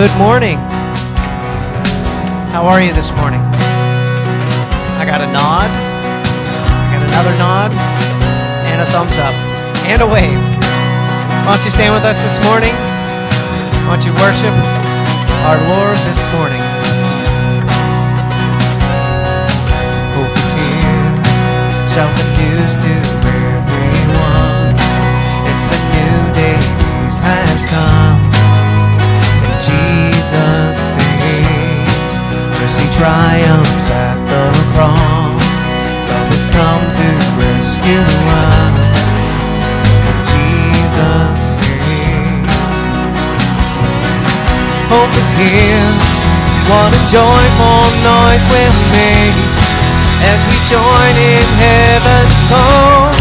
Good morning. How are you this morning? I got a nod. I got another nod. And a thumbs up. And a wave. Why don't you stand with us this morning? Why don't you worship our Lord? rescue us, Jesus. Hope is here. What a joyful noise we'll make as we join in heaven's song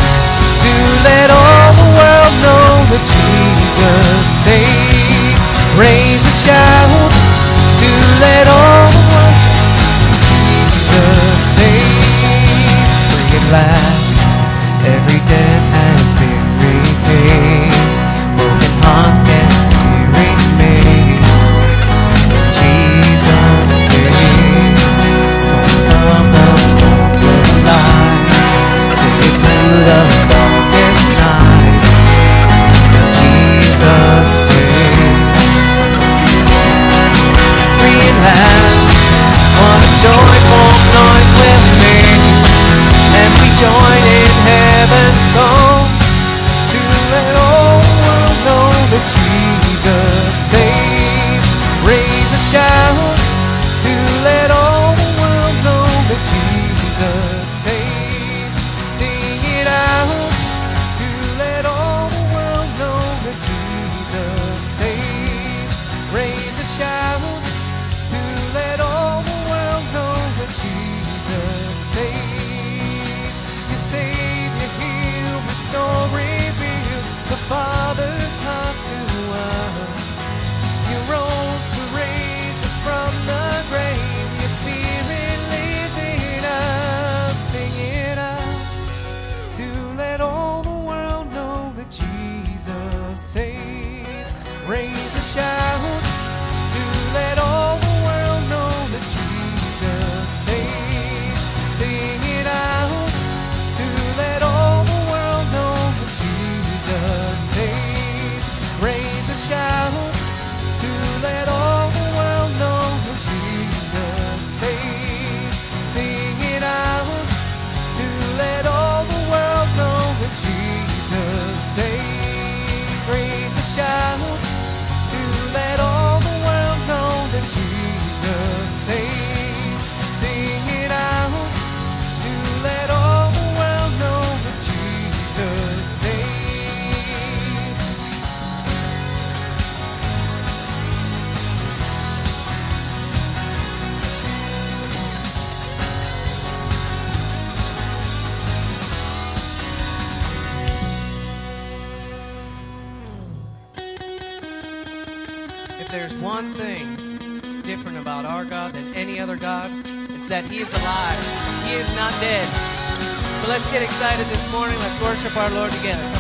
to let all the world know that Jesus saves. Raise a shout to let all the world know that Jesus saves. Bring it loud every day. our Lord together.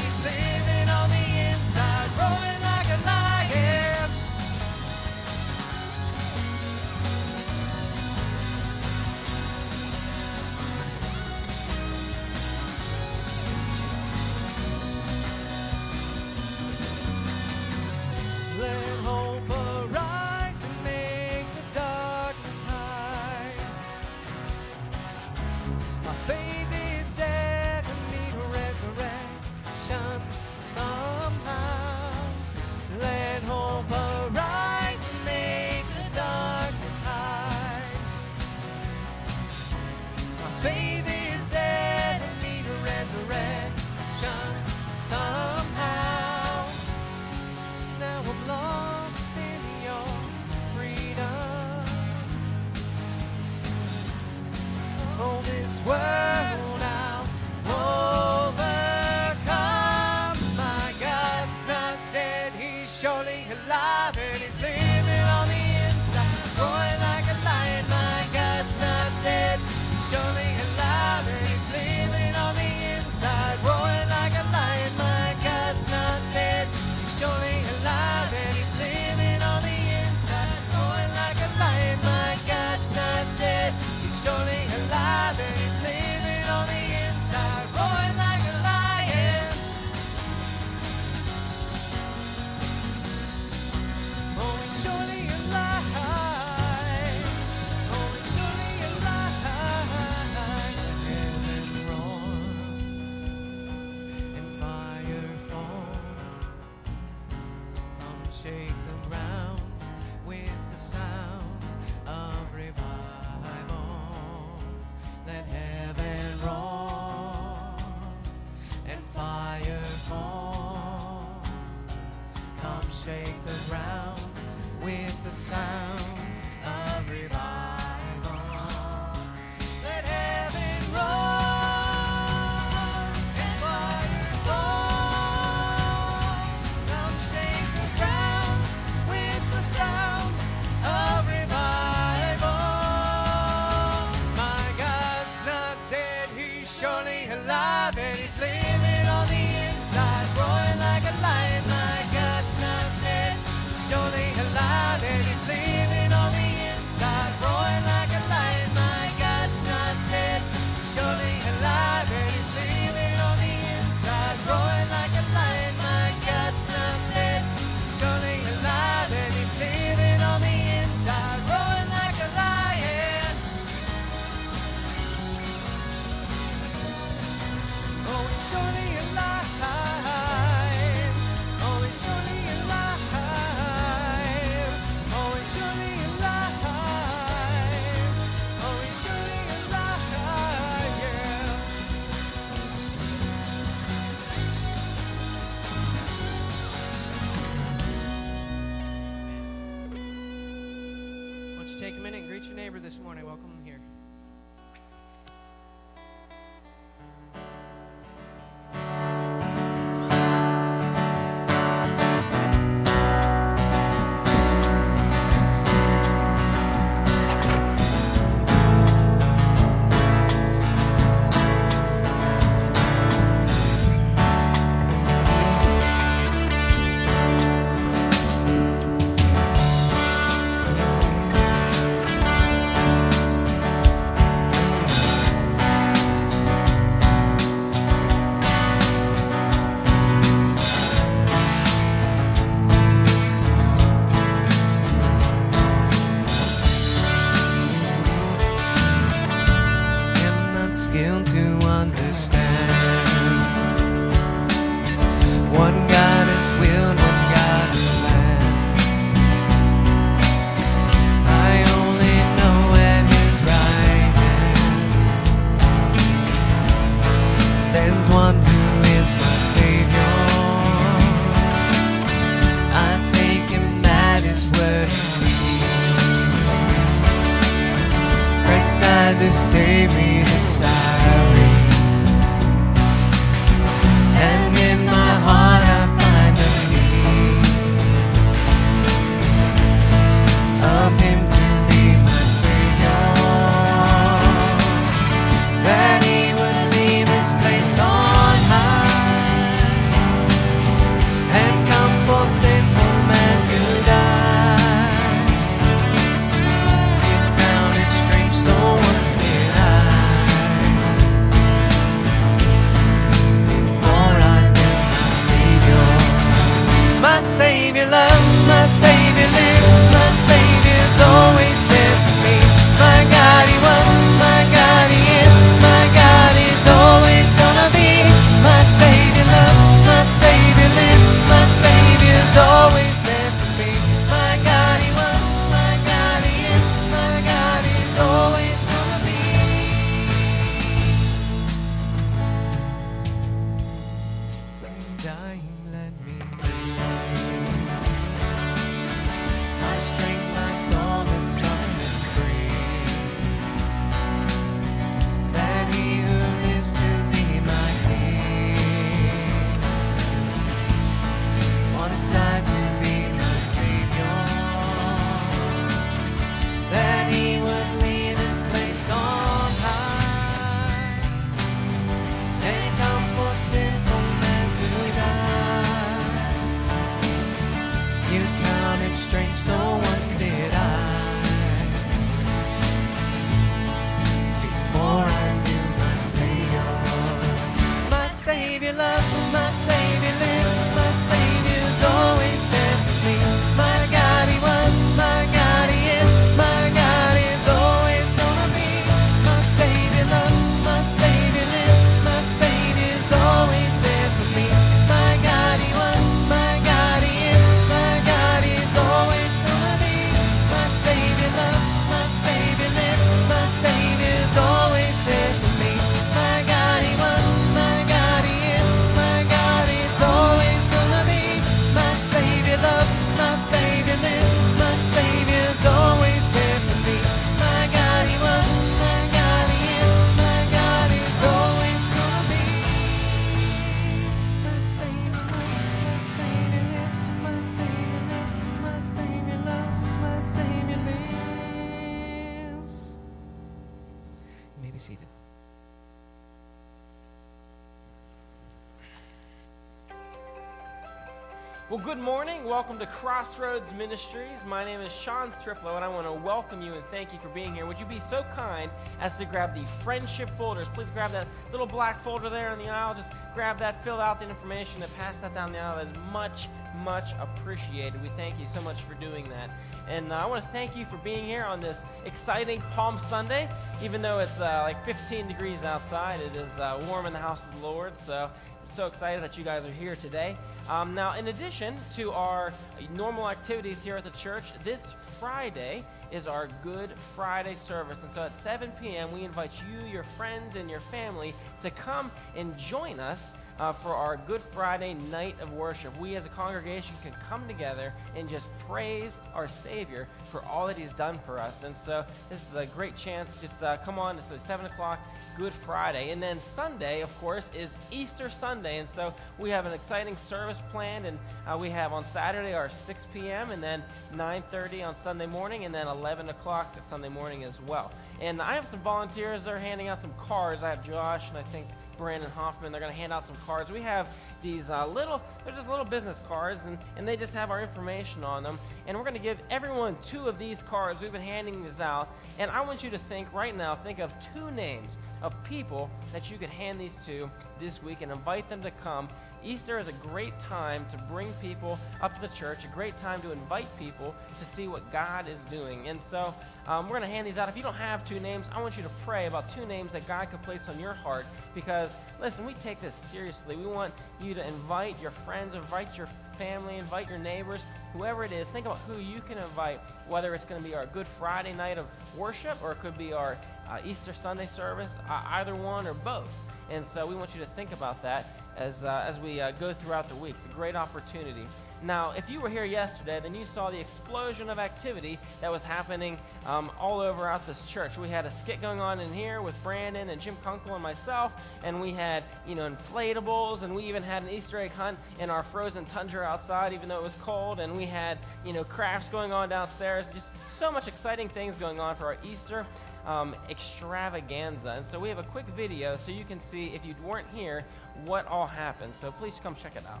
Welcome to Crossroads Ministries. My name is Sean Striplow, and I want to welcome you and thank you for being here. Would you be so kind as to grab the friendship folders? Please grab that little black folder there in the aisle. Just grab that, fill out the information, and pass that down the aisle. That is much, much appreciated. We thank you so much for doing that. And uh, I want to thank you for being here on this exciting Palm Sunday. Even though it's uh, like 15 degrees outside, it is uh, warm in the house of the Lord. So I'm so excited that you guys are here today. Um, now, in addition to our normal activities here at the church, this Friday is our Good Friday service. And so at 7 p.m., we invite you, your friends, and your family to come and join us uh, for our Good Friday night of worship. We as a congregation can come together and just praise our Savior for all that He's done for us. And so this is a great chance. Just uh, come on. It's So 7 o'clock, Good Friday. And then Sunday, of course, is Easter Sunday. And so we have an exciting service planned. And uh, we have on Saturday our 6 p.m. and then 9.30 on Sunday morning and then 11 o'clock Sunday morning as well. And I have some volunteers. They're handing out some cards. I have Josh and I think Brandon Hoffman. They're going to hand out some cards. We have these uh, little, they're just little business cards, and, and they just have our information on them. And we're going to give everyone two of these cards. We've been handing these out. And I want you to think right now, think of two names of people that you could hand these to this week and invite them to come Easter is a great time to bring people up to the church, a great time to invite people to see what God is doing. And so um, we're going to hand these out. If you don't have two names, I want you to pray about two names that God could place on your heart because, listen, we take this seriously. We want you to invite your friends, invite your family, invite your neighbors, whoever it is. Think about who you can invite, whether it's going to be our Good Friday night of worship or it could be our uh, Easter Sunday service, uh, either one or both. And so we want you to think about that as, uh, as we uh, go throughout the week. It's a great opportunity. Now, if you were here yesterday, then you saw the explosion of activity that was happening um, all over out this church. We had a skit going on in here with Brandon and Jim Kunkel and myself, and we had, you know, inflatables, and we even had an Easter egg hunt in our frozen tundra outside, even though it was cold, and we had, you know, crafts going on downstairs. Just so much exciting things going on for our Easter um, extravaganza. And so we have a quick video so you can see, if you weren't here, what all happened. So please come check it out.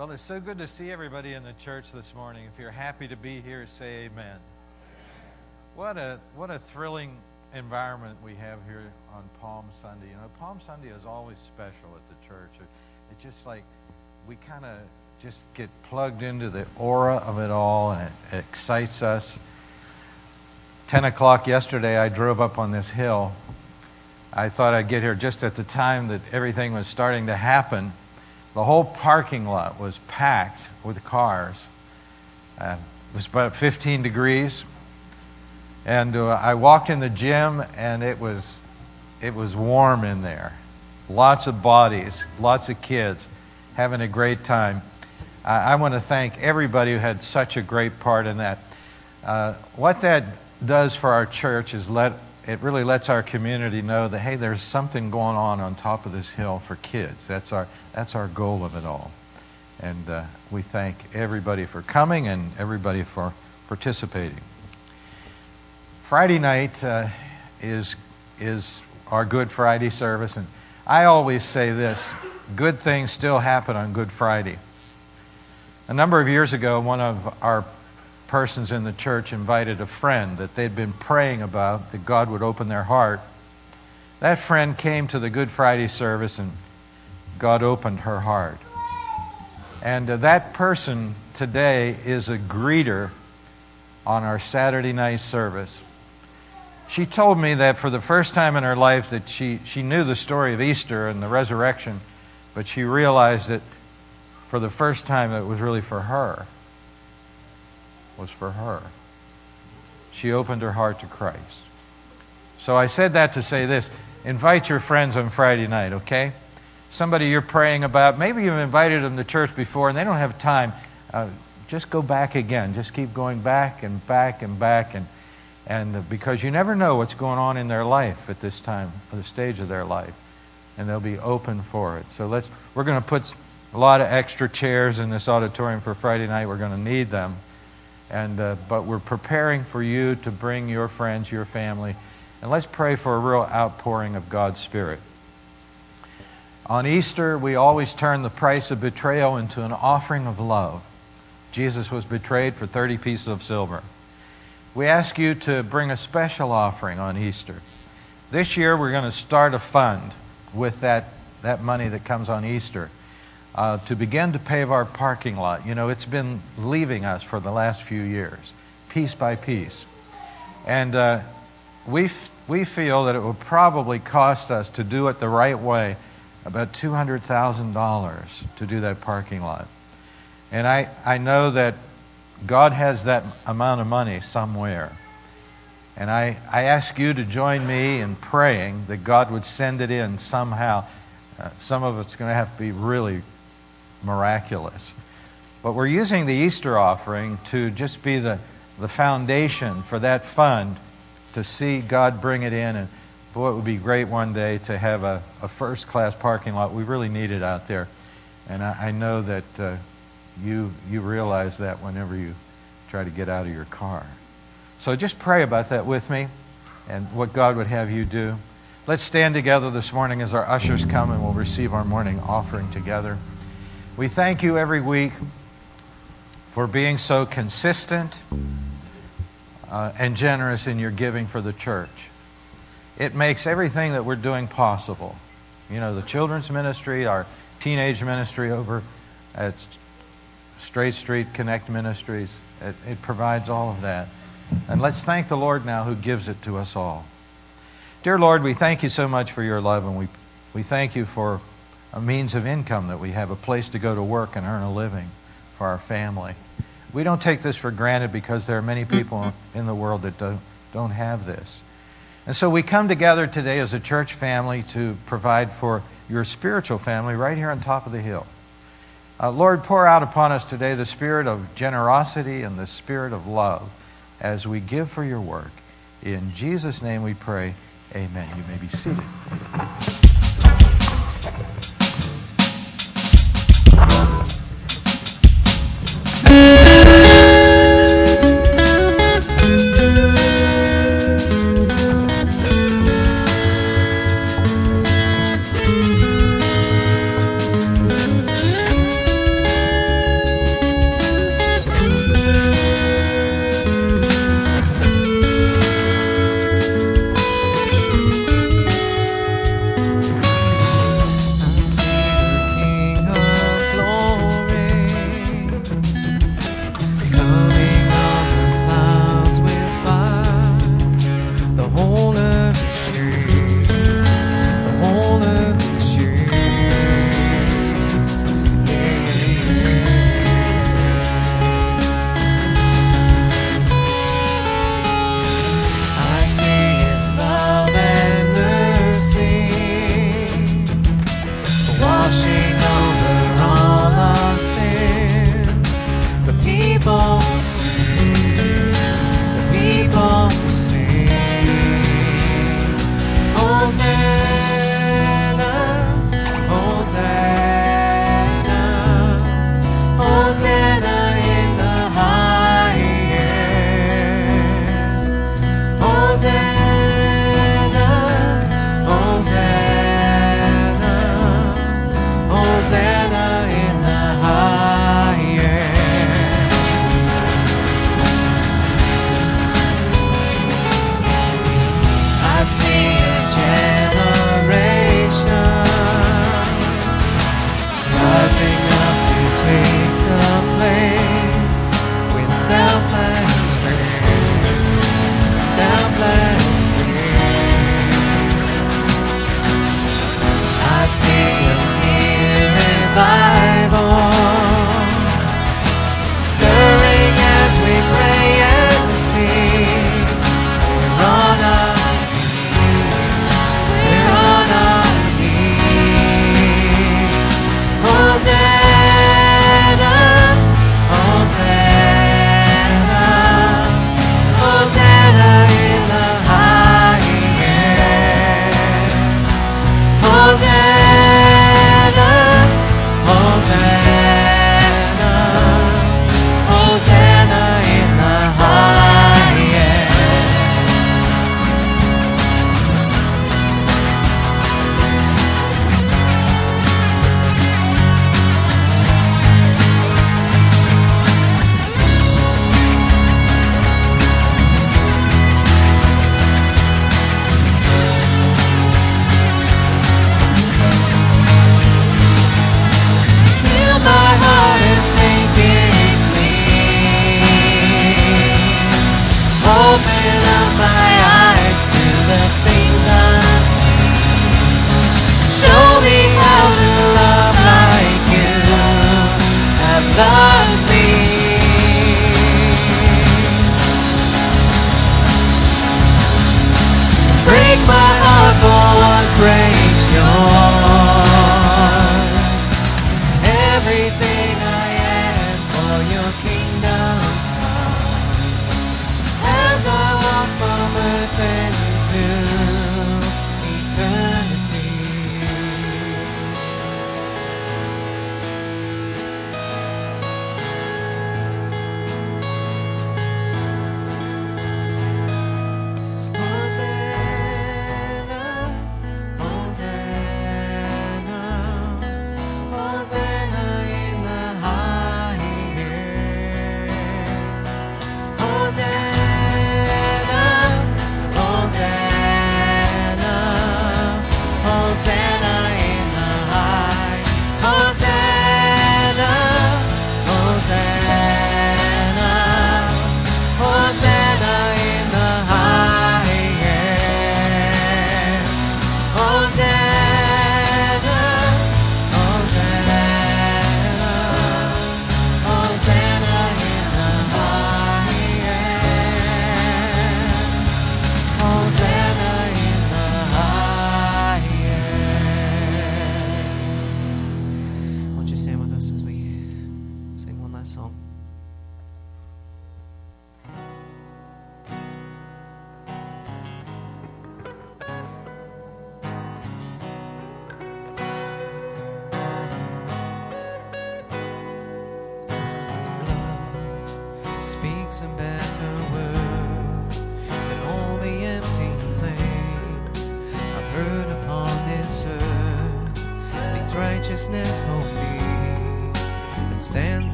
Well, it's so good to see everybody in the church this morning. If you're happy to be here, say amen. amen. What a what a thrilling environment we have here on Palm Sunday. You know, Palm Sunday is always special at the church. It, it's just like we kind of just get plugged into the aura of it all, and it, it excites us. 10 o'clock yesterday, I drove up on this hill. I thought I'd get here just at the time that everything was starting to happen the whole parking lot was packed with cars. Uh, it was about 15 degrees. And uh, I walked in the gym, and it was, it was warm in there. Lots of bodies, lots of kids having a great time. I, want to thank everybody who had such a great part in that. Uh, what that does for our church is let it really lets our community know that hey there's something going on on top of this hill for kids that's our that's our goal of it all And uh, we thank everybody for coming and everybody for participating. Friday night uh, is, is our Good Friday service. And I always say this good things still happen on Good Friday. A number of years ago, one of our persons in the church invited a friend that they'd been praying about, that God would open their heart. That friend came to the Good Friday service and God opened her heart. And uh, that person today is a greeter on our Saturday night service. She told me that for the first time in her life that she, she knew the story of Easter and the resurrection, but she realized that for the first time it was really for her. Was for her. She opened her heart to Christ. So I said that to say this. Invite your friends on Friday night, okay? Somebody you're praying about, maybe you've invited them to church before and they don't have time. Uh, just go back again. Just keep going back and back and back and and because you never know what's going on in their life at this time, the stage of their life, and they'll be open for it. So let's we're going to put a lot of extra chairs in this auditorium for Friday night. We're going to need them, and uh, but we're preparing for you to bring your friends, your family, and let's pray for a real outpouring of God's Spirit. On Easter, we always turn the price of betrayal into an offering of love. Jesus was betrayed for 30 pieces of silver. We ask you to bring a special offering on Easter. This year, we're going to start a fund with that, that money that comes on Easter uh, to begin to pave our parking lot. You know, it's been leaving us for the last few years, piece by piece. And uh, we, f- we feel that it would probably cost us to do it the right way about $200,000 to do that parking lot. And I, I know that God has that amount of money somewhere. And I, I ask you to join me in praying that God would send it in somehow. Uh, some of it's going to have to be really miraculous. But we're using the Easter offering to just be the, the foundation for that fund to see God bring it in. And boy, it would be great one day to have a, a first class parking lot. We really need it out there. And I, I know that uh, you, you realize that whenever you try to get out of your car. So just pray about that with me and what God would have you do. Let's stand together this morning as our ushers come and we'll receive our morning offering together. We thank you every week for being so consistent uh, and generous in your giving for the church. It makes everything that we're doing possible. You know, the children's ministry, our teenage ministry over at Straight Street Connect Ministries. It, it, provides all of that. And let's thank the Lord now who gives it to us all. Dear Lord, we thank you so much for your love, and we, we thank you for a means of income that we have, a place to go to work and earn a living for our family. We don't take this for granted because there are many people in the world that don't, don't have this. And so we come together today as a church family to provide for your spiritual family right here on top of the hill. Uh, Lord, pour out upon us today the spirit of generosity and the spirit of love as we give for your work. In Jesus' name we pray. Amen. You may be seated.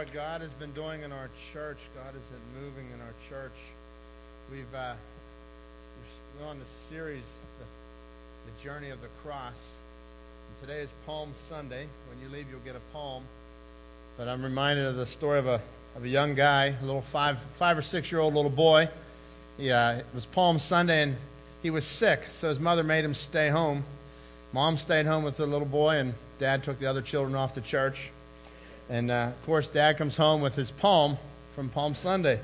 What God has been doing in our church. God has been moving in our church. We've uh, we're on the series, the, the journey of the cross. And today is Palm Sunday. When you leave, you'll get a palm. But I'm reminded of the story of a of a young guy, a little five five or six year old little boy. He, uh, it was Palm Sunday and he was sick, so his mother made him stay home. Mom stayed home with the little boy, and dad took the other children off to church. And uh, of course, dad comes home with his palm from Palm Sunday.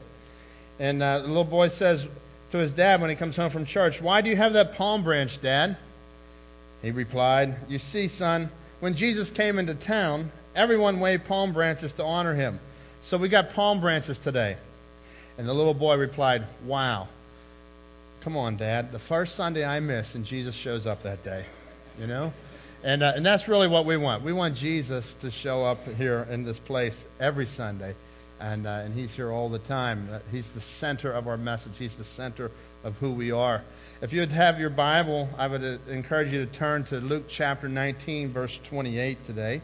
And uh, the little boy says to his dad when he comes home from church, Why do you have that palm branch, dad? He replied, You see, son, when Jesus came into town, everyone waved palm branches to honor him. So we got palm branches today. And the little boy replied, Wow. Come on, Dad. The first Sunday I miss, and Jesus shows up that day. You know? And, uh, and that's really what we want. We want Jesus to show up here in this place every Sunday. And, uh, and he's here all the time. Uh, he's the center of our message, he's the center of who we are. If you would have your Bible, I would uh, encourage you to turn to Luke chapter 19, verse 28 today.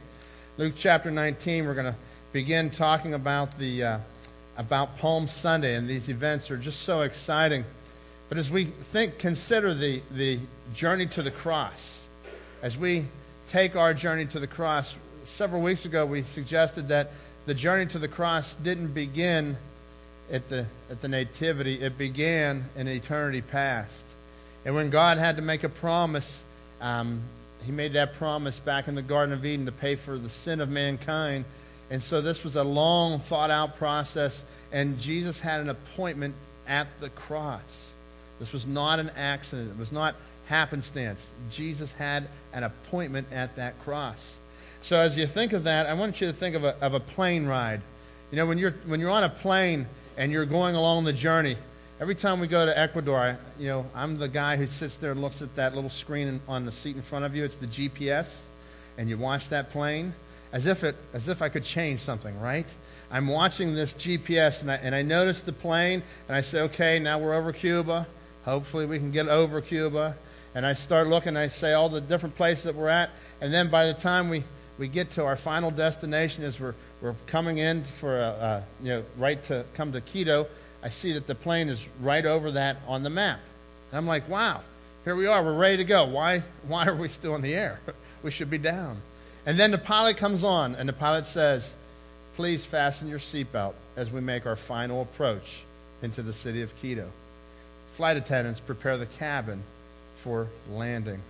Luke chapter 19, we're going to begin talking about the uh, about Palm Sunday, and these events are just so exciting. But as we think, consider the the journey to the cross, as we take our journey to the cross. Several weeks ago, we suggested that the journey to the cross didn't begin at the at the nativity; it began in eternity past. And when God had to make a promise, um, He made that promise back in the Garden of Eden to pay for the sin of mankind and so this was a long, thought out process, and Jesus had an appointment at the cross. This was not an accident, it was not happenstance. Jesus had an appointment at that cross. So as you think of that, I want you to think of a, of a plane ride. You know, when you're, when you're on a plane and you're going along the journey, every time we go to Ecuador, I, you know, I'm the guy who sits there and looks at that little screen on the seat in front of you. It's the GPS, and you watch that plane as if, it, as if I could change something, right? I'm watching this GPS and I, and I notice the plane and I say, okay, now we're over Cuba. Hopefully we can get over Cuba. And I start looking I say all the different places that we're at. And then by the time we, we get to our final destination as we're, we're coming in for, a, a, you know, right to come to Quito, I see that the plane is right over that on the map. And I'm like, wow, here we are. We're ready to go. Why, why are we still in the air? we should be down. And then the pilot comes on, and the pilot says, Please fasten your seatbelt as we make our final approach into the city of Quito. Flight attendants prepare the cabin for landing.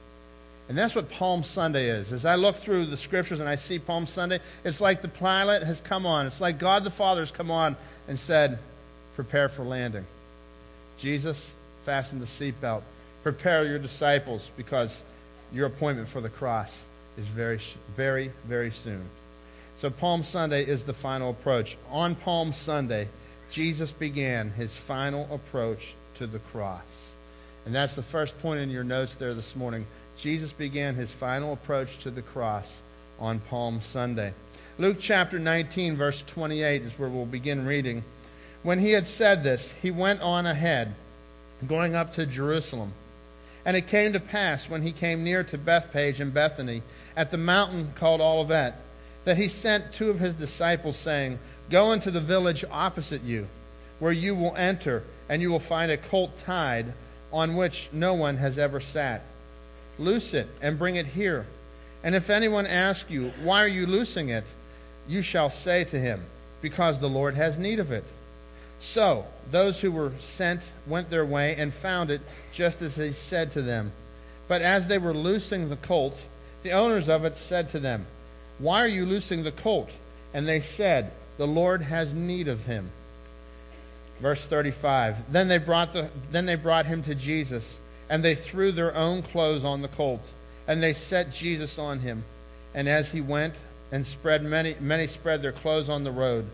And that's what Palm Sunday is. As I look through the scriptures and I see Palm Sunday, it's like the pilot has come on. It's like God the Father has come on and said, Prepare for landing. Jesus, fasten the seatbelt. Prepare your disciples because your appointment for the cross is very, very, very soon. So Palm Sunday is the final approach. On Palm Sunday, Jesus began his final approach to the cross. And that's the first point in your notes there this morning. Jesus began his final approach to the cross on Palm Sunday. Luke chapter 19, verse 28 is where we'll begin reading. When he had said this, he went on ahead, going up to Jerusalem. And it came to pass when he came near to Bethphage and Bethany at the mountain called Olivet that he sent two of his disciples, saying, Go into the village opposite you, where you will enter, and you will find a colt tied on which no one has ever sat. Loose it and bring it here. And if anyone asks you, Why are you loosing it? you shall say to him, Because the Lord has need of it. So those who were sent went their way and found it just as he said to them. But as they were loosing the colt, the owners of it said to them, Why are you loosing the colt? And they said, The Lord has need of him. Verse 35. Then they brought, the, then they brought him to Jesus, and they threw their own clothes on the colt, and they set Jesus on him. And as he went and spread many, many spread their clothes on the road.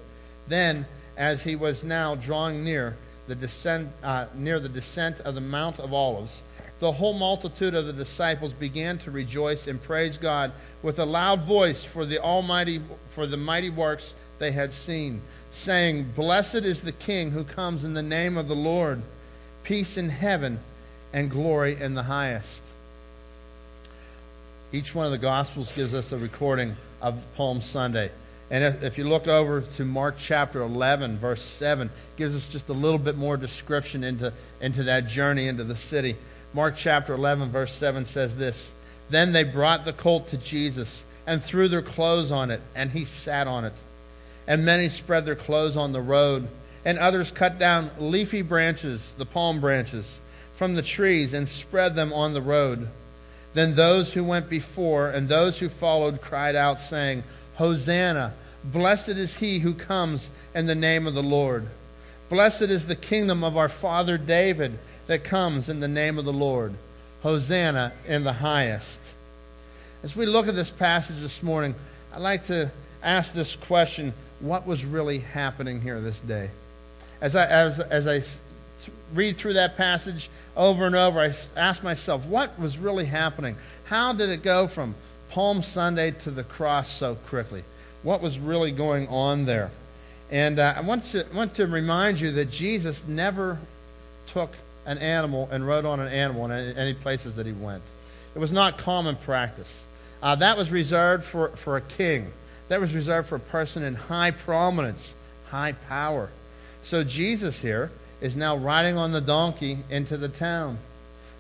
Then as he was now drawing near the descent, uh, near the descent of the Mount of Olives, the whole multitude of the disciples began to rejoice and praise God with a loud voice for the almighty for the mighty works they had seen, saying, Blessed is the King who comes in the name of the Lord, peace in heaven and glory in the highest. Each one of the Gospels gives us a recording of Palm Sunday. And if, you look over to Mark chapter 11, verse 7, gives us just a little bit more description into, into that journey into the city. Mark chapter 11, verse 7 says this Then they brought the colt to Jesus and threw their clothes on it, and he sat on it. And many spread their clothes on the road, and others cut down leafy branches, the palm branches, from the trees and spread them on the road. Then those who went before and those who followed cried out, saying, Hosanna! Blessed is he who comes in the name of the Lord. Blessed is the kingdom of our father David that comes in the name of the Lord. Hosanna in the highest. As we look at this passage this morning, I'd like to ask this question what was really happening here this day? As I, as, as I read through that passage over and over, I ask myself, what was really happening? How did it go from Palm Sunday to the cross so quickly? What was really going on there? And uh, I want to, want to remind you that Jesus never took an animal and rode on an animal in any, places that he went. It was not common practice. Uh, that was reserved for, for a king. That was reserved for a person in high prominence, high power. So Jesus here is now riding on the donkey into the town.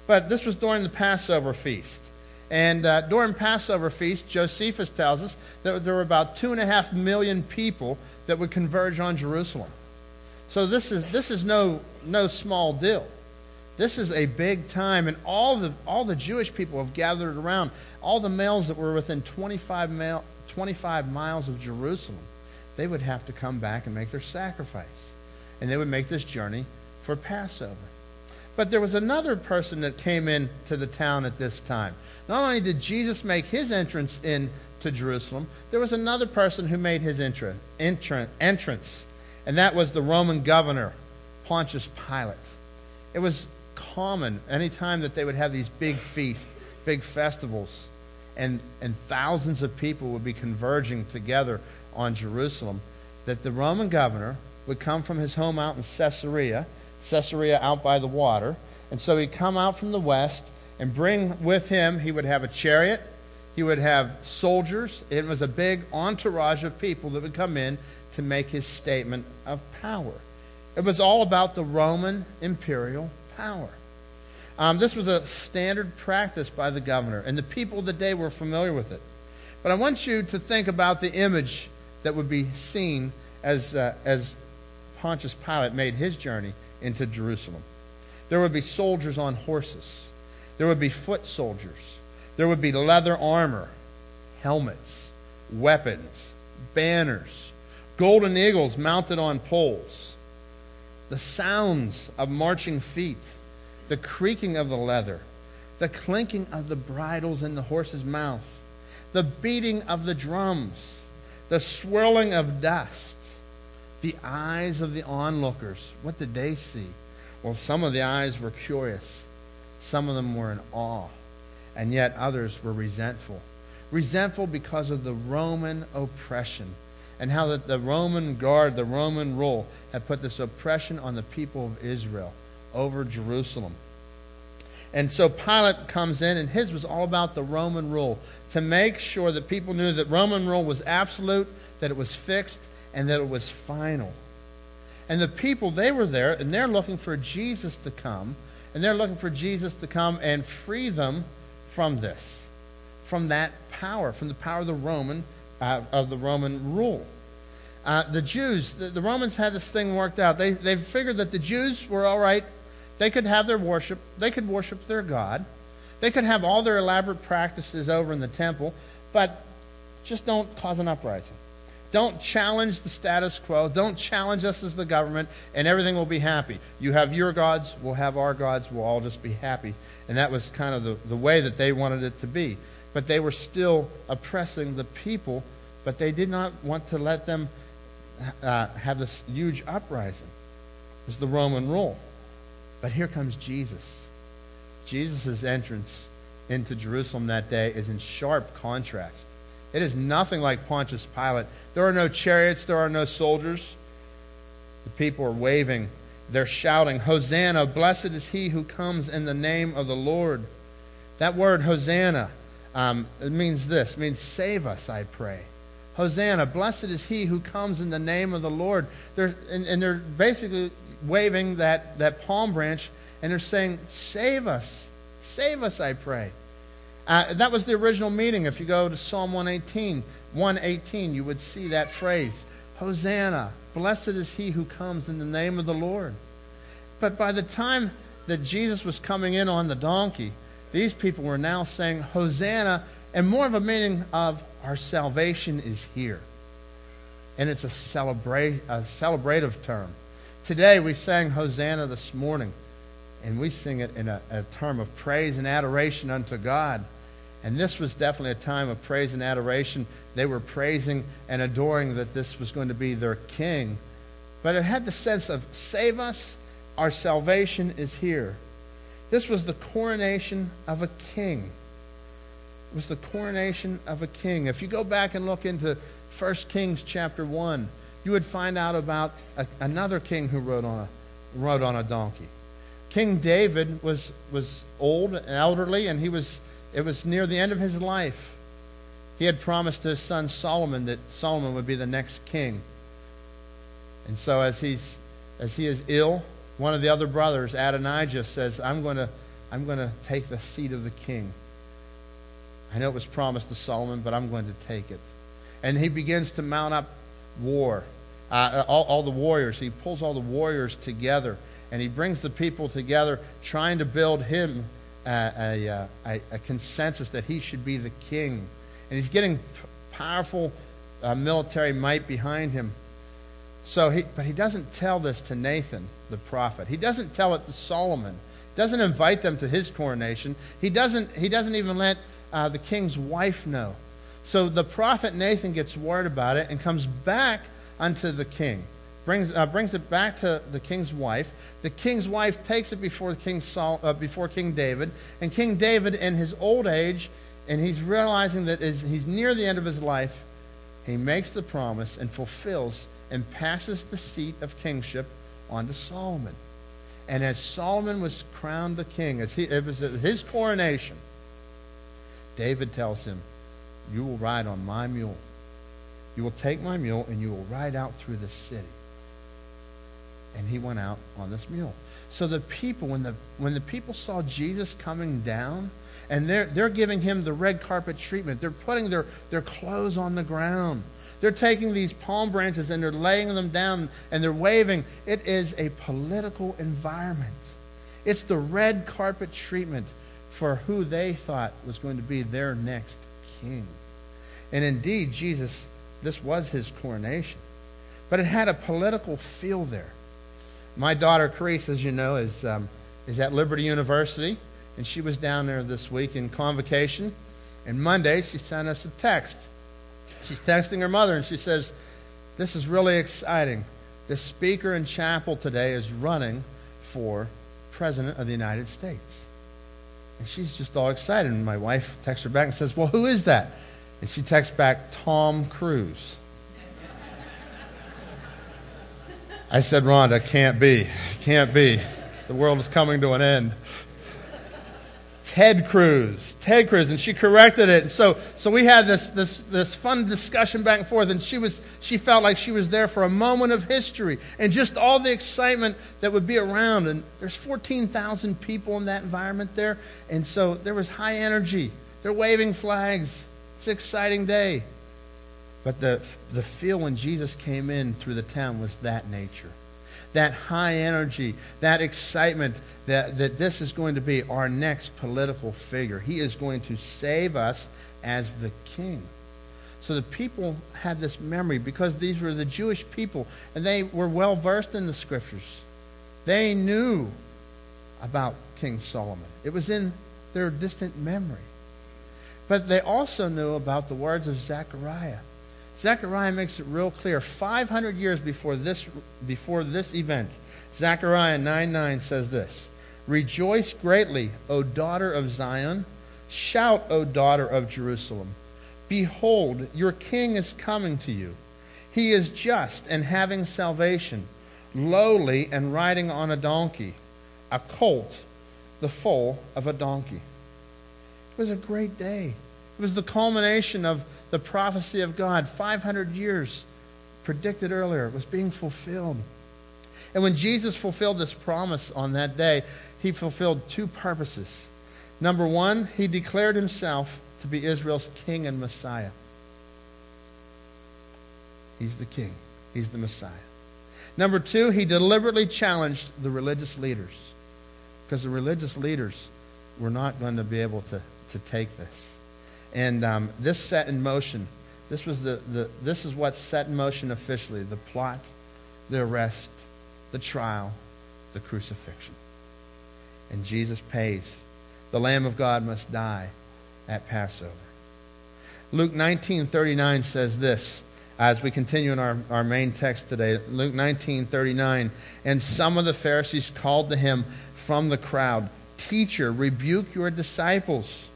But this was during the Passover feast. And uh, during Passover feast, Josephus tells us that there were about two and a half million people that would converge on Jerusalem. So this is, this is no, no small deal. This is a big time, and all the, all the Jewish people have gathered around. All the males that were within 25, mile, 25 miles of Jerusalem, they would have to come back and make their sacrifice. And they would make this journey for Passover. But there was another person that came into the town at this time. Not only did Jesus make his entrance into Jerusalem, there was another person who made his entra- entra- entrance, and that was the Roman governor, Pontius Pilate. It was common anytime that they would have these big feasts, big festivals, and, and thousands of people would be converging together on Jerusalem, that the Roman governor would come from his home out in Caesarea, Caesarea out by the water, and so he'd come out from the west and bring with him, he would have a chariot, he would have soldiers. It was a big entourage of people that would come in to make his statement of power. It was all about the Roman imperial power. Um, this was a standard practice by the governor, and the people of the day were familiar with it. But I want you to think about the image that would be seen as, uh, as Pontius Pilate made his journey into Jerusalem. There would be soldiers on horses, there would be foot soldiers, there would be leather armor, helmets, weapons, banners, golden eagles mounted on poles the sounds of marching feet, the creaking of the leather, the clinking of the bridles in the horse's mouth, the beating of the drums, the swirling of dust, the eyes of the onlookers. What did they see? Well, some of the eyes were curious, some of them were in awe, and yet others were resentful. Resentful because of the Roman oppression and how the, the Roman guard, the Roman rule, had put this oppression on the people of Israel over Jerusalem. And so Pilate comes in, and his was all about the Roman rule to make sure that people knew that Roman rule was absolute, that it was fixed, and that it was final. And the people, they were there, and they're looking for Jesus to come, and they're looking for Jesus to come and free them from this, from that power, from the power of the Roman uh, of the Roman rule. Uh, the Jews, the, the, Romans had this thing worked out. They, they figured that the Jews were all right. They could have their worship. They could worship their God. They could have all their elaborate practices over in the temple, but just don't cause an uprising. Don't challenge the status quo. Don't challenge us as the government, and everything will be happy. You have your gods, we'll have our gods, we'll all just be happy. And that was kind of the, the way that they wanted it to be but they were still oppressing the people, but they did not want to let them uh, have this huge uprising. It was the Roman rule. But here comes Jesus. Jesus' entrance into Jerusalem that day is in sharp contrast It is nothing like Pontius Pilate. There are no chariots, there are no soldiers. The people are waving, they're shouting, Hosanna, blessed is he who comes in the name of the Lord. That word, Hosanna, um, it means this it means save us, I pray. Hosanna, blessed is he who comes in the name of the Lord. They're, and, and they're basically waving that, that palm branch and they're saying, Save us. Save us, I pray. Uh, that was the original meaning. If you go to Psalm 118, 118, you would see that phrase Hosanna, blessed is he who comes in the name of the Lord. But by the time that Jesus was coming in on the donkey, these people were now saying Hosanna, and more of a meaning of our salvation is here. And it's a, celebrate, a celebrative term. Today we sang Hosanna this morning, and we sing it in a, a term of praise and adoration unto God. And this was definitely a time of praise and adoration. They were praising and adoring that this was going to be their king. But it had the sense of save us, our salvation is here. This was the coronation of a king. It was the coronation of a king. If you go back and look into 1 Kings chapter 1, you would find out about a, another king who rode on a, rode on a donkey. King David was, was old and elderly, and he was, it was near the end of his life. He had promised his son Solomon that Solomon would be the next king. And so as, he's, as he is ill, one of the other brothers, Adonijah, says, I'm going to, I'm going to take the seat of the king. I know it was promised to Solomon, but I'm going to take it. And he begins to mount up war. Uh, all, all the warriors. He pulls all the warriors together and he brings the people together, trying to build him a, a, uh, a consensus that he should be the king. And he's getting powerful uh, military might behind him. So he, but he doesn't tell this to Nathan, the prophet. He doesn't tell it to Solomon. He doesn't invite them to his coronation. He doesn't, he doesn't even let uh, the king's wife know. So the prophet Nathan gets word about it and comes back unto the king, brings, uh, brings it back to the king's wife. The king's wife takes it before, King Saul, uh, before King David, and King David, in his old age, and he's realizing that he's near the end of his life, he makes the promise and fulfills and passes the seat of kingship on to Solomon. And as Solomon was crowned the king, as he, it was his coronation, David tells him, You will ride on my mule. You will take my mule and you will ride out through the city. And he went out on this mule. So the people, when the, when the people saw Jesus coming down, and they're, they're giving him the red carpet treatment, they're putting their, their clothes on the ground. They're taking these palm branches and they're laying them down and they're waving. It is a political environment. It's the red carpet treatment for who they thought was going to be their next king. And indeed, Jesus, this was his coronation. But it had a political feel there. My daughter, Carice, as you know, is, um, is at Liberty University, and she was down there this week in convocation. And Monday, she sent us a text. She's texting her mother, and she says, This is really exciting. The speaker in chapel today is running for President of the United States. And she's just all excited. And my wife texts her back and says, Well, who is that? And she texts back, Tom Cruise. I said, Rhonda, can't be. Can't be. The world is coming to an end. Ted Cruz, Ted Cruz, and she corrected it. And so, so we had this, this, this fun discussion back and forth, and she, was, she felt like she was there for a moment of history and just all the excitement that would be around. And there's 14,000 people in that environment there, and so there was high energy. They're waving flags. It's an exciting day. But the, the feel when Jesus came in through the town was that nature that high energy, that excitement that, that this is going to be our next political figure. He is going to save us as the king. So the people had this memory because these were the Jewish people and they were well versed in the scriptures. They knew about King Solomon, it was in their distant memory. But they also knew about the words of Zechariah Zechariah makes it real clear. 500 years before this, before this event, Zechariah 9 9 says this Rejoice greatly, O daughter of Zion. Shout, O daughter of Jerusalem. Behold, your king is coming to you. He is just and having salvation, lowly and riding on a donkey, a colt, the foal of a donkey. It was a great day. It was the culmination of the prophecy of God, 500 years predicted earlier. Was being fulfilled. And when Jesus fulfilled this promise on that day, he fulfilled two purposes. Number one, he declared himself to be Israel's king and Messiah. He's the king, he's the Messiah. Number two, he deliberately challenged the religious leaders because the religious leaders were not going to be able to, to take this. And um, this set in motion, this, was the, the, this is what set in motion officially the plot, the arrest, the trial, the crucifixion. And Jesus pays. The Lamb of God must die at Passover. Luke 19:39 says this as we continue in our, our main text today. Luke 19:39 and some of the Pharisees called to him from the crowd, "Teacher, rebuke your disciples."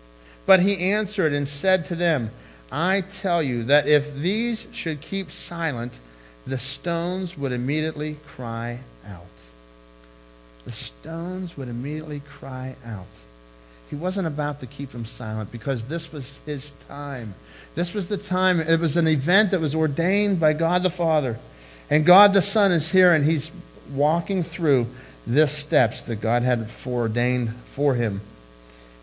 But he answered and said to them, I tell you that if these should keep silent, the stones would immediately cry out. The stones would immediately cry out. He wasn't about to keep them silent because this was his time. This was the time. It was an event that was ordained by God the Father. And God the Son is here and he's walking through this steps that God had foreordained for him.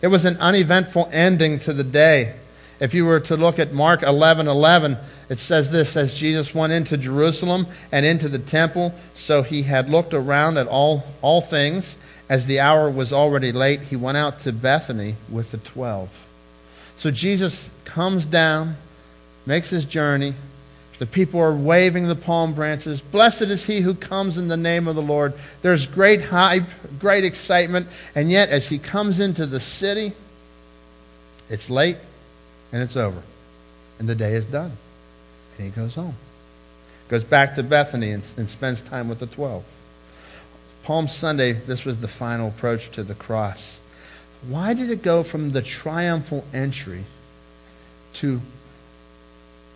It was an uneventful ending to the day. If you were to look at Mark 11 11, it says this As Jesus went into Jerusalem and into the temple, so he had looked around at all, all things as the hour was already late, he went out to Bethany with the twelve. So Jesus comes down, makes his journey. The people are waving the palm branches. Blessed is he who comes in the name of the Lord. There's great hype, great excitement. And yet, as he comes into the city, it's late and it's over. And the day is done. And he goes home. Goes back to Bethany and, and spends time with the twelve. Palm Sunday, this was the final approach to the cross. Why did it go from the triumphal entry to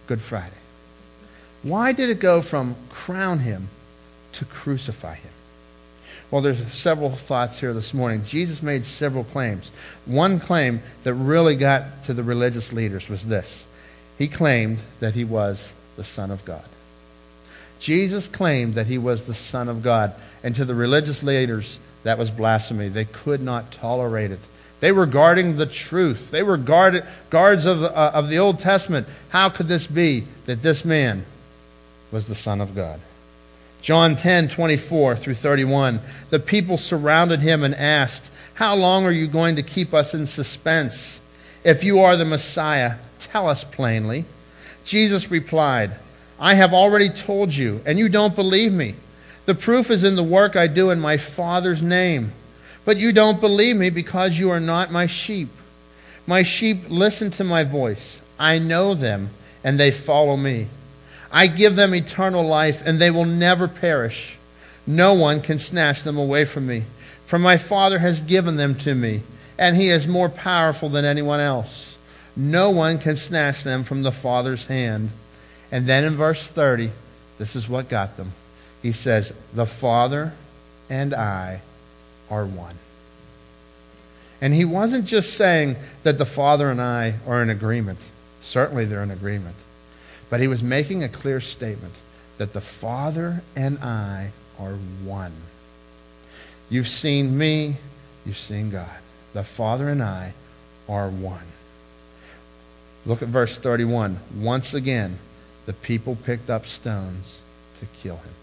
Good Friday? Why did it go from crown him to crucify him? Well, there's several thoughts here this morning. Jesus made several claims. One claim that really got to the religious leaders was this He claimed that he was the Son of God. Jesus claimed that he was the Son of God. And to the religious leaders, that was blasphemy. They could not tolerate it. They were guarding the truth. They were guard, guards of, uh, of the Old Testament. How could this be that this man was the Son of God? John 10, 24 through 31. The people surrounded him and asked, How long are you going to keep us in suspense? If you are the Messiah, tell us plainly. Jesus replied, I have already told you, and you don't believe me. The proof is in the work I do in my Father's name. But you don't believe me because you are not my sheep. My sheep listen to my voice. I know them, and they follow me. I give them eternal life, and they will never perish. No one can snatch them away from me. For my Father has given them to me, and he is more powerful than anyone else. No one can snatch them from the Father's hand. And then in verse 30, this is what got them. He says, The Father and I are one. And he wasn't just saying that the Father and I are in agreement. Certainly they're in agreement. But he was making a clear statement that the Father and I are one. You've seen me, you've seen God. The Father and I are one. Look at verse 31. Once again, the people picked up stones to kill him.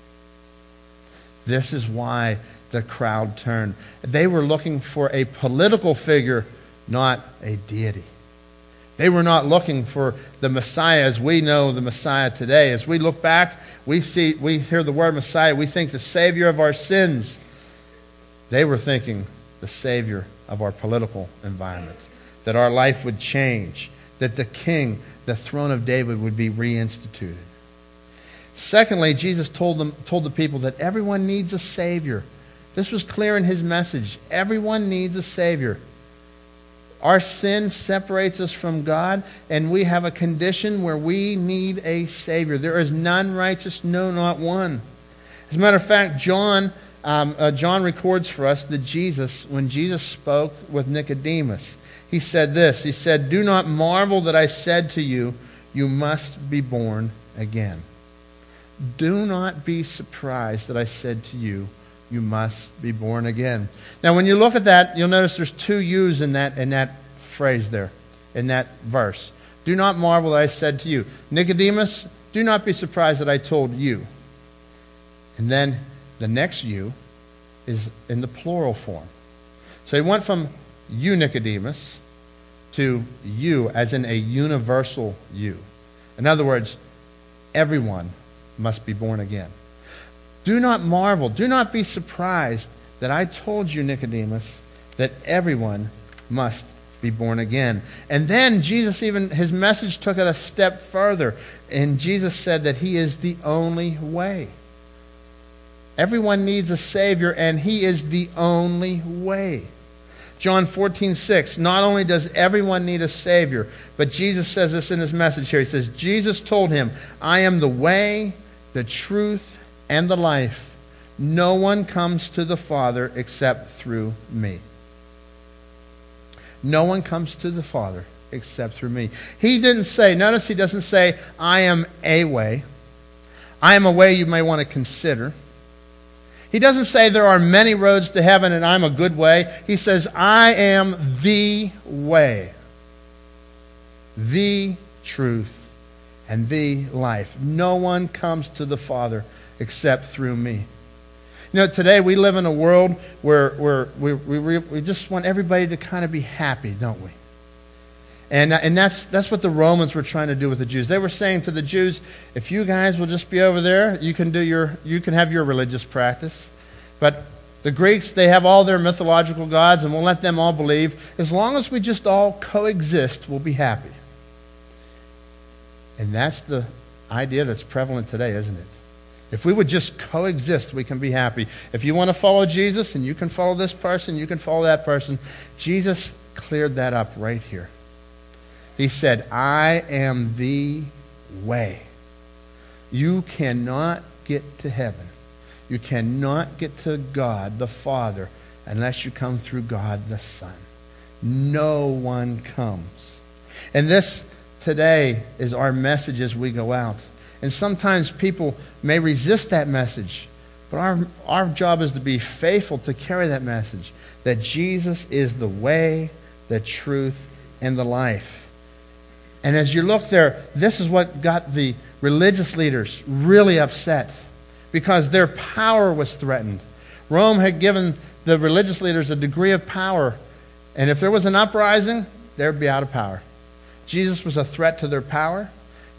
This is why the crowd turned. They were looking for a political figure, not a deity. They were not looking for the Messiah as we know the Messiah today. As we look back, we see we hear the word Messiah, we think the savior of our sins. They were thinking the savior of our political environment, that our life would change, that the king the throne of David would be reinstituted. Secondly, Jesus told, them, told the people that everyone needs a Savior. This was clear in his message. Everyone needs a Savior. Our sin separates us from God, and we have a condition where we need a Savior. There is none righteous, no, not one. As a matter of fact, John, um, uh, John records for us that Jesus, when Jesus spoke with Nicodemus, he said this He said, Do not marvel that I said to you, You must be born again. Do not be surprised that I said to you, You must be born again. Now, when you look at that, you'll notice there's two U's in that, in that phrase there, in that verse. Do not marvel that I said to you. Nicodemus, do not be surprised that I told you. And then the next you is in the plural form. So he went from you, Nicodemus, to you, as in a universal you. In other words, everyone must be born again. Do not marvel, do not be surprised that I told you, Nicodemus, that everyone must be born again. And then Jesus even, his message took it a step further. And Jesus said that he is the only way. Everyone needs a Savior, and he is the only way. John 14, 6. Not only does everyone need a Savior, but Jesus says this in his message here. He says, Jesus told him, I am the way, the truth, and the life. No one comes to the Father except through me. No one comes to the Father except through me. He didn't say, notice he doesn't say, I am a way. I am a way you may want to consider. He doesn't say there are many roads to heaven and I'm a good way. He says, I am the way, the truth, and the life. No one comes to the Father except through me. You know, today we live in a world where, where we, we, we just want everybody to kind of be happy, don't we? And, and that's, that's what the Romans were trying to do with the Jews. They were saying to the Jews, if you guys will just be over there, you can, do your, you can have your religious practice. But the Greeks, they have all their mythological gods, and we'll let them all believe. As long as we just all coexist, we'll be happy. And that's the idea that's prevalent today, isn't it? If we would just coexist, we can be happy. If you want to follow Jesus and you can follow this person, you can follow that person, Jesus cleared that up right here. He said, I am the way. You cannot get to heaven. You cannot get to God the Father unless you come through God the Son. No one comes. And this today is our message as we go out. And sometimes people may resist that message. But our, our job is to be faithful to carry that message that Jesus is the way, the truth, and the life. And as you look there, this is what got the religious leaders really upset because their power was threatened. Rome had given the religious leaders a degree of power, and if there was an uprising, they would be out of power. Jesus was a threat to their power.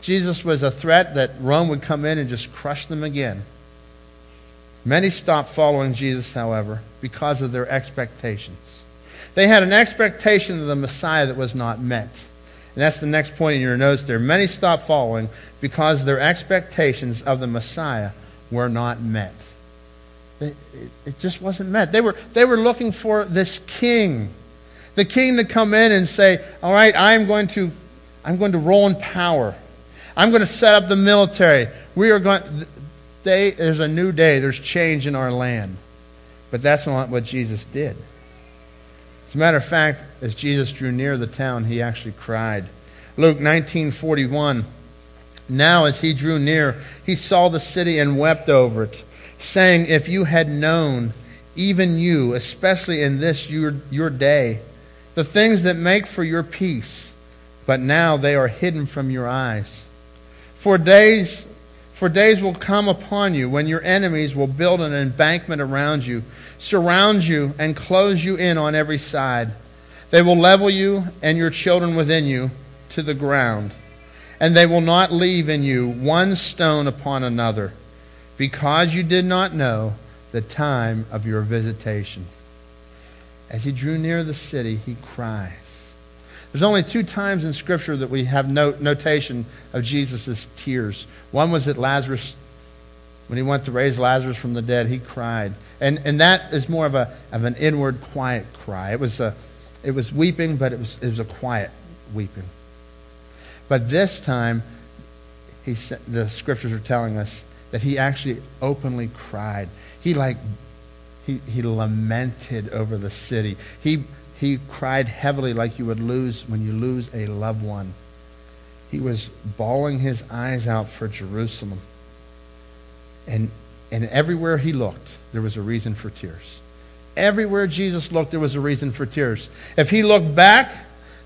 Jesus was a threat that Rome would come in and just crush them again. Many stopped following Jesus, however, because of their expectations. They had an expectation of the Messiah that was not met. And that's the next point in your notes there. Many stopped following because their expectations of the Messiah were not met. It, just wasn't met. They were, they were looking for this king, the king to come in and say, All right, I'm going to, I'm going to roll in power. I'm going to set up the military. We are going, there's a new day. There's change in our land. But that's not what Jesus did. As a matter of fact, as Jesus drew near the town, he actually cried. Luke 19:41. Now as he drew near, he saw the city and wept over it, saying, "If you had known, even you, especially in this your, your day, the things that make for your peace, but now they are hidden from your eyes." For days, for days will come upon you when your enemies will build an embankment around you, surround you, and close you in on every side. They will level you and your children within you to the ground, and they will not leave in you one stone upon another, because you did not know the time of your visitation. As he drew near the city, he cried. There's only two times in Scripture that we have notation of Jesus' tears. One was at Lazarus, when he went to raise Lazarus from the dead, he cried. And, and that is more of, a, of an inward, quiet cry. It was, a, it was weeping, but it was, it was a quiet weeping. But this time, he, the scriptures are telling us that he actually openly cried. He like he, he lamented over the city. He, he cried heavily like you would lose when you lose a loved one. He was bawling his eyes out for Jerusalem. And, and everywhere he looked, there was a reason for tears. Everywhere Jesus looked, there was a reason for tears. If he looked back,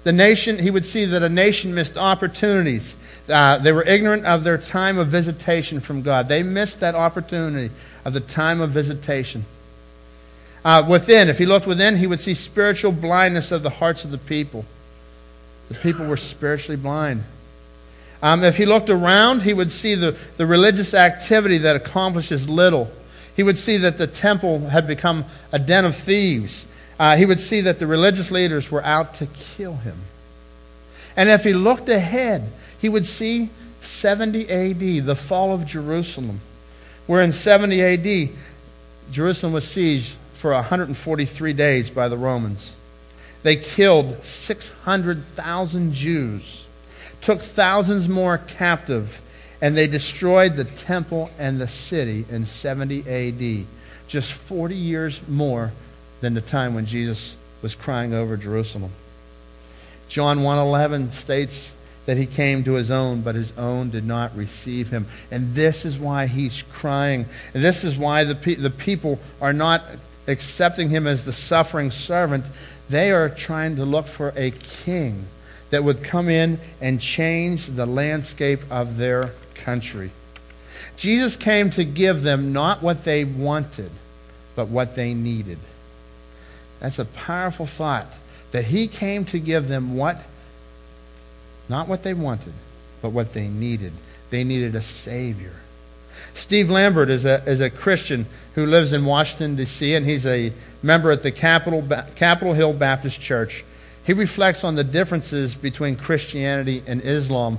the nation, he would see that a nation missed opportunities. Uh, they were ignorant of their time of visitation from God. They missed that opportunity of the time of visitation. Uh, within, if he looked within, he would see spiritual blindness of the hearts of the people. The people were spiritually blind. Um, if he looked around, he would see the, the religious activity that accomplishes little. He would see that the temple had become a den of thieves. Uh, he would see that the religious leaders were out to kill him. And if he looked ahead, he would see 70 AD, the fall of Jerusalem, where in 70 AD, Jerusalem was sieged for 143 days by the Romans. They killed 600,000 Jews, took thousands more captive, and they destroyed the temple and the city in 70 AD, just 40 years more than the time when Jesus was crying over Jerusalem. John 1:11 states that he came to his own, but his own did not receive him. And this is why he's crying. And this is why the, pe- the people are not accepting him as the suffering servant, they are trying to look for a king that would come in and change the landscape of their country. Jesus came to give them not what they wanted, but what they needed. That's a powerful thought. That he came to give them what? Not what they wanted, but what they needed. They needed a Savior. Steve Lambert is a, is a Christian who lives in Washington, D.C., and he's a member at the Capitol, Capitol Hill Baptist Church. He reflects on the differences between Christianity and Islam.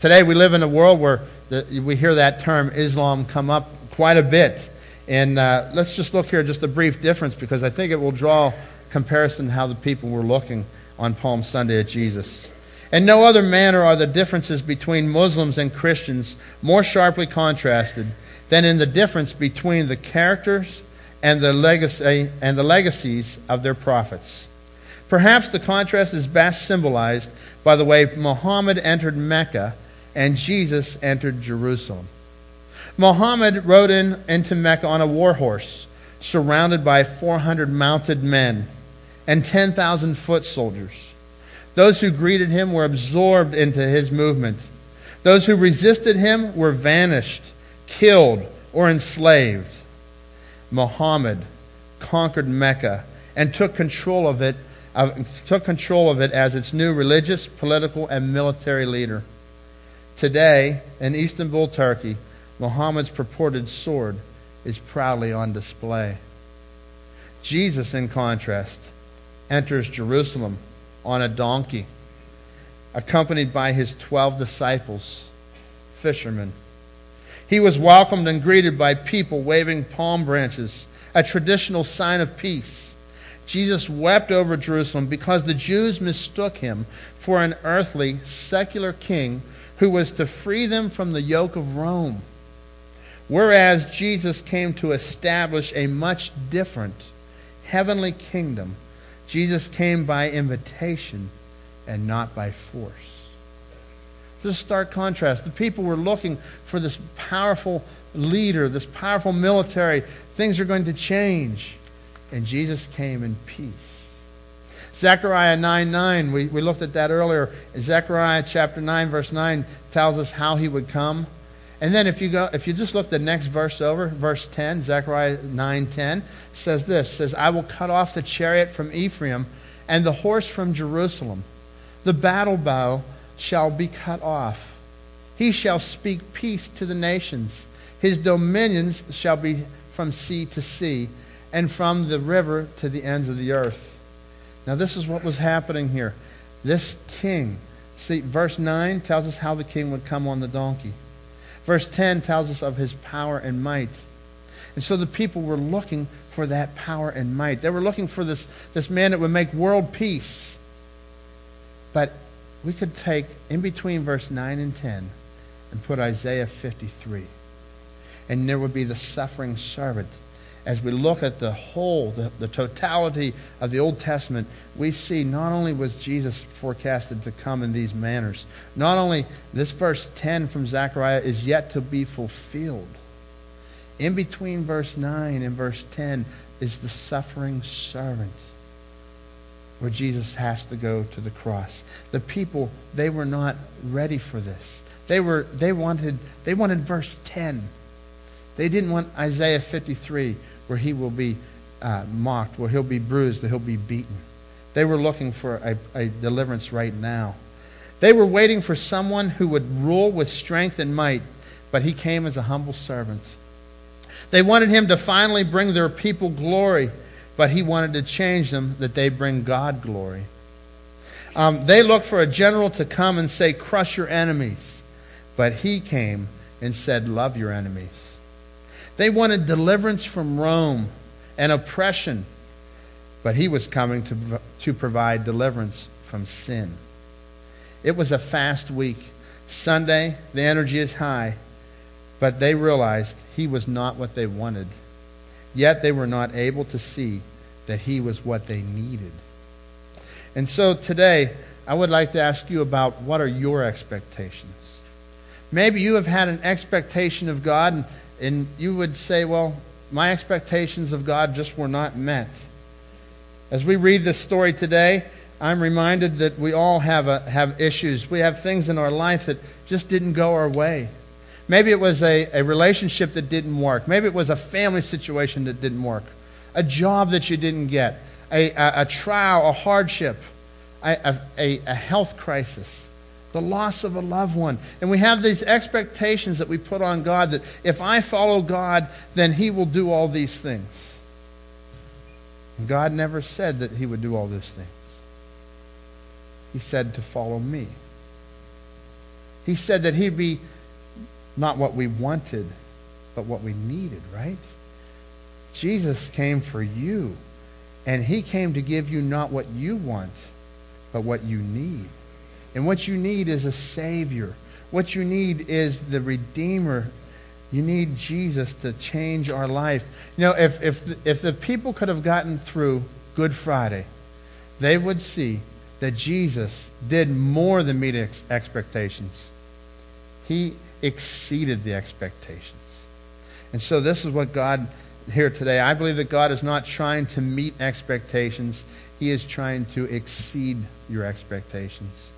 Today, we live in a world where the, we hear that term Islam come up quite a bit. And uh, let's just look here, just a brief difference, because I think it will draw comparison to how the people were looking on Palm Sunday at Jesus. In no other manner are the differences between Muslims and Christians more sharply contrasted than in the difference between the characters and the, legacy, and the legacies of their prophets. Perhaps the contrast is best symbolized by the way Muhammad entered Mecca and Jesus entered Jerusalem. Muhammad rode in, into Mecca on a war horse, surrounded by 400 mounted men and 10,000 foot soldiers. Those who greeted him were absorbed into his movement. Those who resisted him were vanished, killed, or enslaved. Muhammad conquered Mecca and took control of it, uh, took control of it as its new religious, political, and military leader. Today, in Istanbul, Turkey, Muhammad's purported sword is proudly on display. Jesus, in contrast, enters Jerusalem on a donkey, accompanied by his 12 disciples, fishermen. He was welcomed and greeted by people waving palm branches, a traditional sign of peace. Jesus wept over Jerusalem because the Jews mistook him for an earthly, secular king who was to free them from the yoke of Rome. Whereas Jesus came to establish a much different heavenly kingdom Jesus came by invitation and not by force. Just stark contrast. The people were looking for this powerful leader, this powerful military. Things are going to change. And Jesus came in peace. Zechariah 9 9, we, we looked at that earlier. Zechariah chapter 9, verse 9 tells us how he would come. And then if you go, if you just look the next verse over, verse 10, Zechariah 9:10 says this, says, I will cut off the chariot from Ephraim and the horse from Jerusalem. The battle bow shall be cut off. He shall speak peace to the nations. His dominions shall be from sea to sea and from the river to the ends of the earth. Now this is what was happening here. This king, see verse 9 tells us how the king would come on the donkey. Verse 10 tells us of his power and might. And so the people were looking for that power and might. They were looking for this, this man that would make world peace. But we could take in between verse 9 and 10 and put Isaiah 53. And there would be the suffering servant. As we look at the whole, the, the totality of the Old Testament, we see not only was Jesus forecasted to come in these manners, not only this verse 10 from Zechariah is yet to be fulfilled. In between verse 9 and verse 10 is the suffering servant where Jesus has to go to the cross. The people, they were not ready for this. They were they wanted they wanted verse 10. They didn't want Isaiah 53 where he will be uh, mocked, where he'll be bruised, where he'll be beaten. They were looking for a, a deliverance right now. They were waiting for someone who would rule with strength and might, but he came as a humble servant. They wanted him to finally bring their people glory, but he wanted to change them that they bring God glory. Um, they looked for a general to come and say, Crush your enemies. But he came and said, Love your enemies. They wanted deliverance from Rome and oppression, but he was coming to, to provide deliverance from sin. It was a fast week. Sunday, the energy is high, but they realized he was not what they wanted. Yet they were not able to see that he was what they needed. And so today, I would like to ask you about what are your expectations? Maybe you have had an expectation of God, and, and you would say, well, my expectations of God just were not met. As we read this story today, I'm reminded that we all have, a, have issues. We have things in our life that just didn't go our way. Maybe it was a, a relationship that didn't work. Maybe it was a family situation that didn't work. A job that you didn't get. A, a, a trial, a hardship, a, a, a health crisis the loss of a loved one. And we have these expectations that we put on God that if I follow God, then He will do all these things. And God never said that He would do all these things. He said to follow me. He said that He'd be not what we wanted, but what we needed, right? Jesus came for you, and He came to give you not what you want, but what you need. And what you need is a Savior. What you need is the Redeemer. You need Jesus to change our life. You know, if, if, the, if the people could have gotten through Good Friday, they would see that Jesus did more than meet ex- expectations. He exceeded the expectations. And so this is what God here today. I believe that God is not trying to meet expectations. He is trying to exceed your expectations.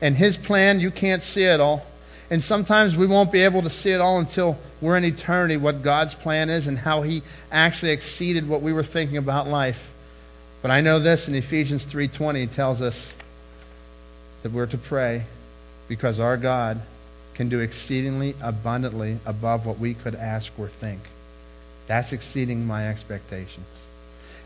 And His plan, you can't see it all. And sometimes we won't be able to see it all until we're in eternity, what God's plan is and how He actually exceeded what we were thinking about life. But I know this in Ephesians 3.20 tells us that we're to pray because our God can do exceedingly abundantly above what we could ask or think. That's exceeding my expectations.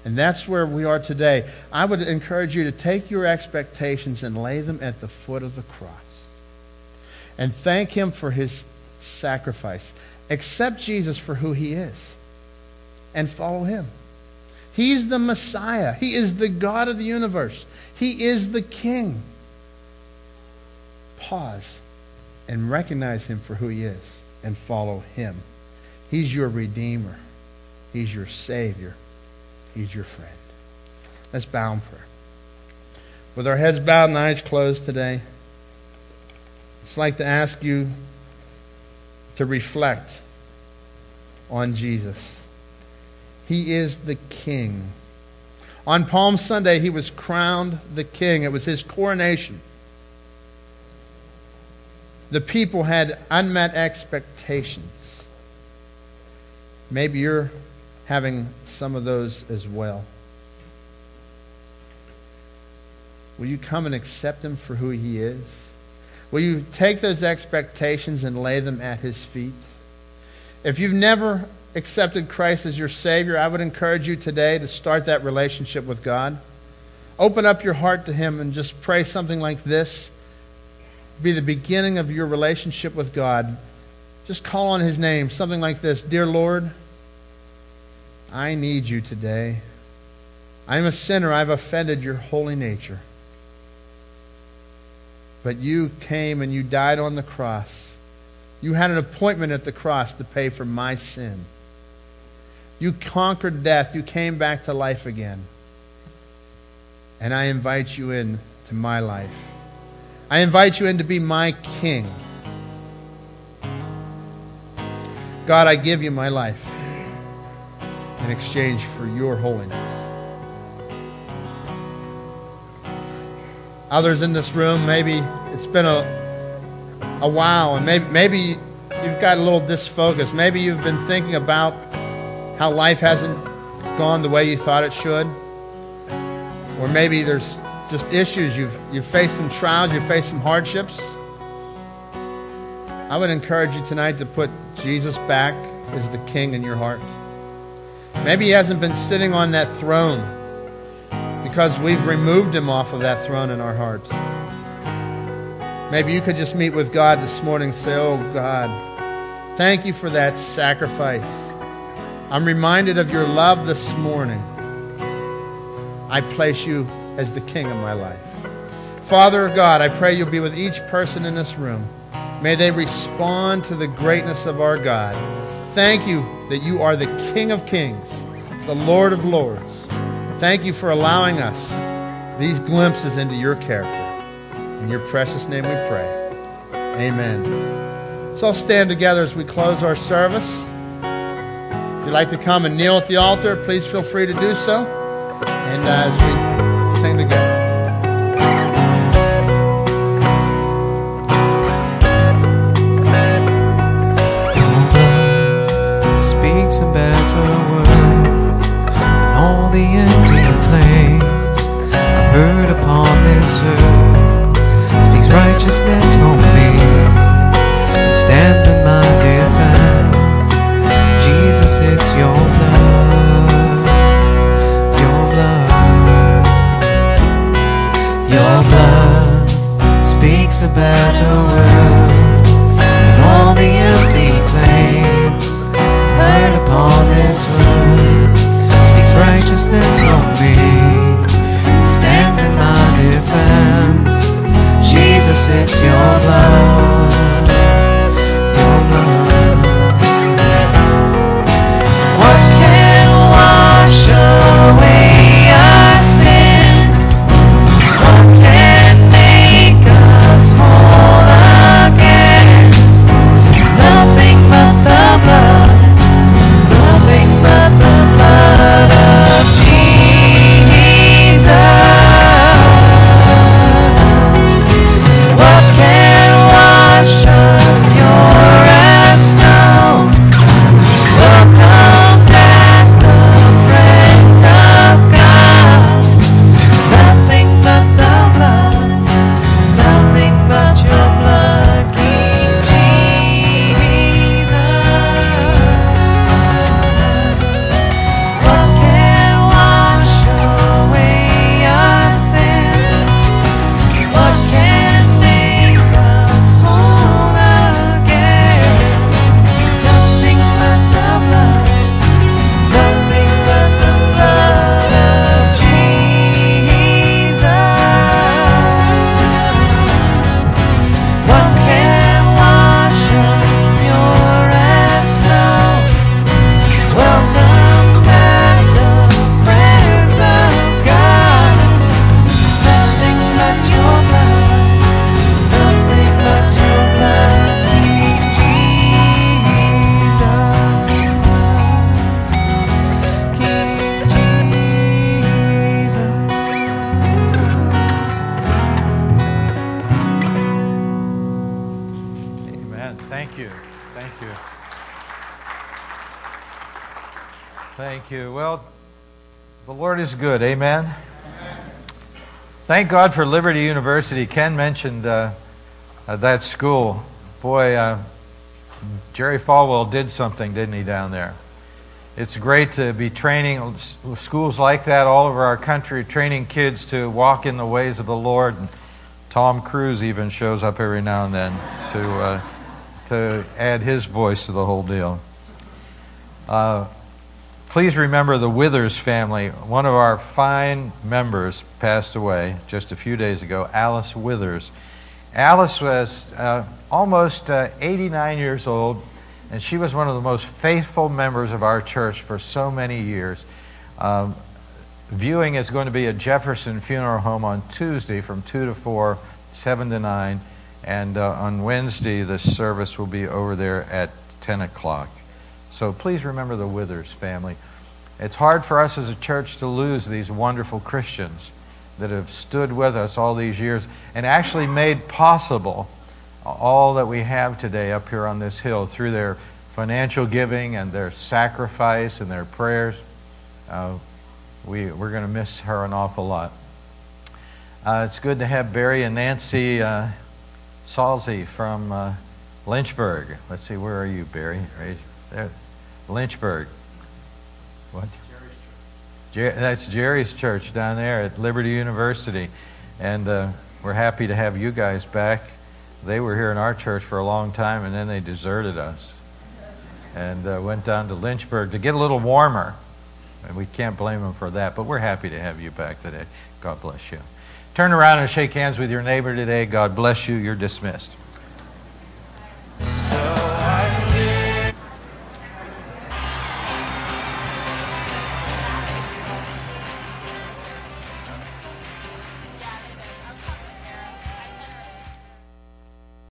And that's where we are today. I would encourage you to take your expectations and lay them at the foot of the cross. And thank Him for His sacrifice. Accept Jesus for who He is. And follow Him. He's the Messiah. He is the God of the universe. He is the King. Pause and recognize Him for who He is and follow Him. He's your Redeemer. He's your Savior. He's your friend. Let's bow in prayer. With our heads bowed and eyes closed today, I'd like to ask you to reflect on Jesus. He is the King. On Palm Sunday, he was crowned the King. It was his coronation. The people had unmet expectations. Maybe you're having some of those as well. Will you come and accept him for who he is? Will you take those expectations and lay them at his feet? If you've never accepted Christ as your Savior, I would encourage you today to start that relationship with God. Open up your heart to him and just pray something like this. Be the beginning of your relationship with God. Just call on his name, something like this Dear Lord, I need you today. I'm a sinner. I've offended your holy nature. But you came and you died on the cross. You had an appointment at the cross to pay for my sin. You conquered death. You came back to life again. And I invite you in to my life. I invite you in to be my king. God, I give you my life in exchange for your holiness. Others in this room, maybe it's been a, a while, and maybe, maybe you've got a little disfocused. Maybe you've been thinking about how life hasn't gone the way you thought it should. Or maybe there's just issues. You've, you've faced some trials, you've faced some hardships. I would encourage you tonight to put Jesus back as the king in your heart. Maybe he hasn't been sitting on that throne because we've removed him off of that throne in our hearts. Maybe you could just meet with God this morning and say, Oh, God, thank you for that sacrifice. I'm reminded of your love this morning. I place you as the king of my life. Father God, I pray you'll be with each person in this room. May they respond to the greatness of our God. Thank you that you are the King of kings, the Lord of lords. Thank you for allowing us these glimpses into your character. In your precious name we pray. Amen. So I'll stand together as we close our service. If you'd like to come and kneel at the altar, please feel free to do so. And uh, as we sing together. The empty claims I've heard upon this earth. Speaks righteousness for me and stands in my defense. Jesus, it's your blood, your blood, your blood speaks a better word than all the empty claims heard upon this earth righteousness for me. Stands in my defense. Jesus it's your blood. Your blood Thank you. Thank you. Thank you. Well, the Lord is good. Amen. Thank God for Liberty University. Ken mentioned uh, uh, that school. Boy, uh, Jerry Falwell did something, didn't he, down there? It's great to be training schools like that all over our country, training kids to walk in the ways of the Lord. And Tom Cruise even shows up every now and then to, uh, to add his voice to the whole deal. Uh, please remember the Withers family. One of our fine members passed away just a few days ago, Alice Withers. Alice was uh, almost uh, 89 years old, and she was one of the most faithful members of our church for so many years. Um, viewing is going to be at Jefferson Funeral Home on Tuesday from 2 to 4, 7 to 9. And uh, on Wednesday, the service will be over there at 10 o'clock. So please remember the Withers family. It's hard for us as a church to lose these wonderful Christians that have stood with us all these years and actually made possible all that we have today up here on this hill through their financial giving and their sacrifice and their prayers. Uh, we, we're going to miss her an awful lot. Uh, it's good to have Barry and Nancy uh, Salzy from uh, Lynchburg. Let's see, where are you, Barry? Right there. Lynchburg. What? Jer- that's Jerry's church down there at Liberty University. And uh, we're happy to have you guys back. They were here in our church for a long time, and then they deserted us and uh, went down to Lynchburg to get a little warmer. And we can't blame them for that, but we're happy to have you back today. God bless you. Turn around and shake hands with your neighbor today. God bless you. You're dismissed. So